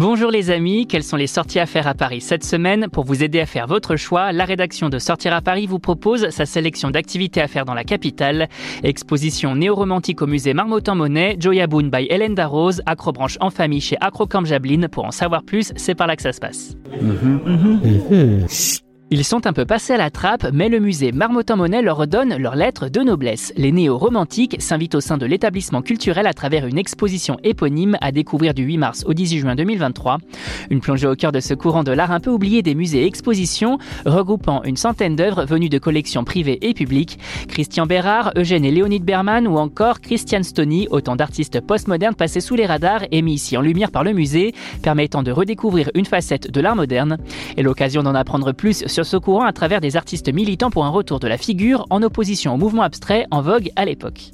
Bonjour les amis, quelles sont les sorties à faire à Paris cette semaine Pour vous aider à faire votre choix, la rédaction de Sortir à Paris vous propose sa sélection d'activités à faire dans la capitale. Exposition néo-romantique au musée Marmottan-Monet, Joya Boon by Hélène Darroze, Acrobranche en famille chez Acrocamp Jablin. Pour en savoir plus, c'est par là que ça se passe. Ils sont un peu passés à la trappe, mais le musée Marmottan-Monet leur redonne leur lettre de noblesse. Les néo-romantiques s'invitent au sein de l'établissement culturel à travers une exposition éponyme à découvrir du 8 mars au 18 juin 2023. Une plongée au cœur de ce courant de l'art un peu oublié des musées et expositions, regroupant une centaine d'œuvres venues de collections privées et publiques. Christian Bérard, Eugène et Léonide Berman ou encore Christian Stony, autant d'artistes postmodernes passés sous les radars et mis ici en lumière par le musée, permettant de redécouvrir une facette de l'art moderne. Et l'occasion d'en apprendre plus sur ce courant à travers des artistes militants pour un retour de la figure en opposition au mouvement abstrait en vogue à l'époque.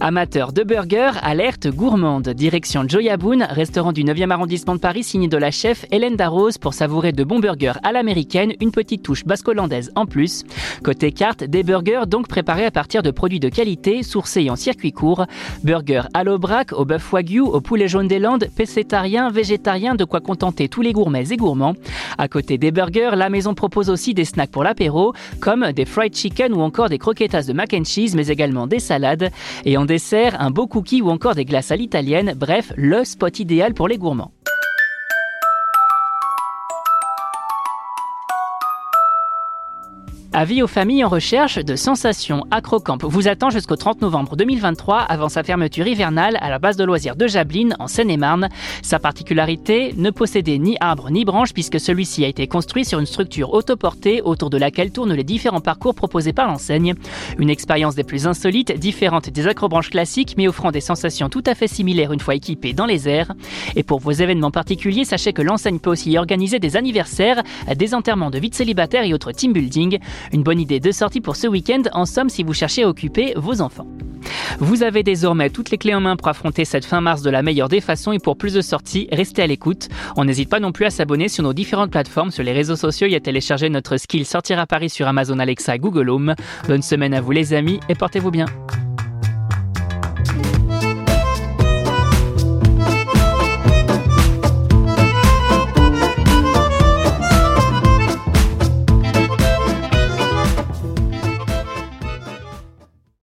Amateur de burgers, alerte gourmande. Direction Joya Boon, restaurant du 9e arrondissement de Paris signé de la chef Hélène Darroze pour savourer de bons burgers à l'américaine, une petite touche basque-hollandaise en plus. Côté carte, des burgers donc préparés à partir de produits de qualité, sourcés en circuit court. Burgers à l'aubrac, au bœuf wagyu, au poulet jaune des Landes, pécétarien, végétarien, de quoi contenter tous les gourmets et gourmands. À côté des burgers, la maison propose aussi des snacks pour l'apéro, comme des fried chicken ou encore des croquetas de mac and cheese, mais également des salades. Et en dessert, un beau cookie ou encore des glaces à l'italienne, bref, le spot idéal pour les gourmands. Avis aux familles en recherche de sensations. Acrocamp vous attend jusqu'au 30 novembre 2023 avant sa fermeture hivernale à la base de loisirs de Jablin en Seine-et-Marne. Sa particularité, ne posséder ni arbre ni branche puisque celui-ci a été construit sur une structure autoportée autour de laquelle tournent les différents parcours proposés par l'enseigne. Une expérience des plus insolites, différente des acrobranches classiques mais offrant des sensations tout à fait similaires une fois équipée dans les airs. Et pour vos événements particuliers, sachez que l'enseigne peut aussi organiser des anniversaires, des enterrements de vie de célibataires et autres team building. Une bonne idée de sortie pour ce week-end, en somme si vous cherchez à occuper vos enfants. Vous avez désormais toutes les clés en main pour affronter cette fin mars de la meilleure des façons et pour plus de sorties, restez à l'écoute. On n'hésite pas non plus à s'abonner sur nos différentes plateformes, sur les réseaux sociaux et à télécharger notre skill Sortir à Paris sur Amazon Alexa Google Home. Bonne semaine à vous les amis et portez-vous bien.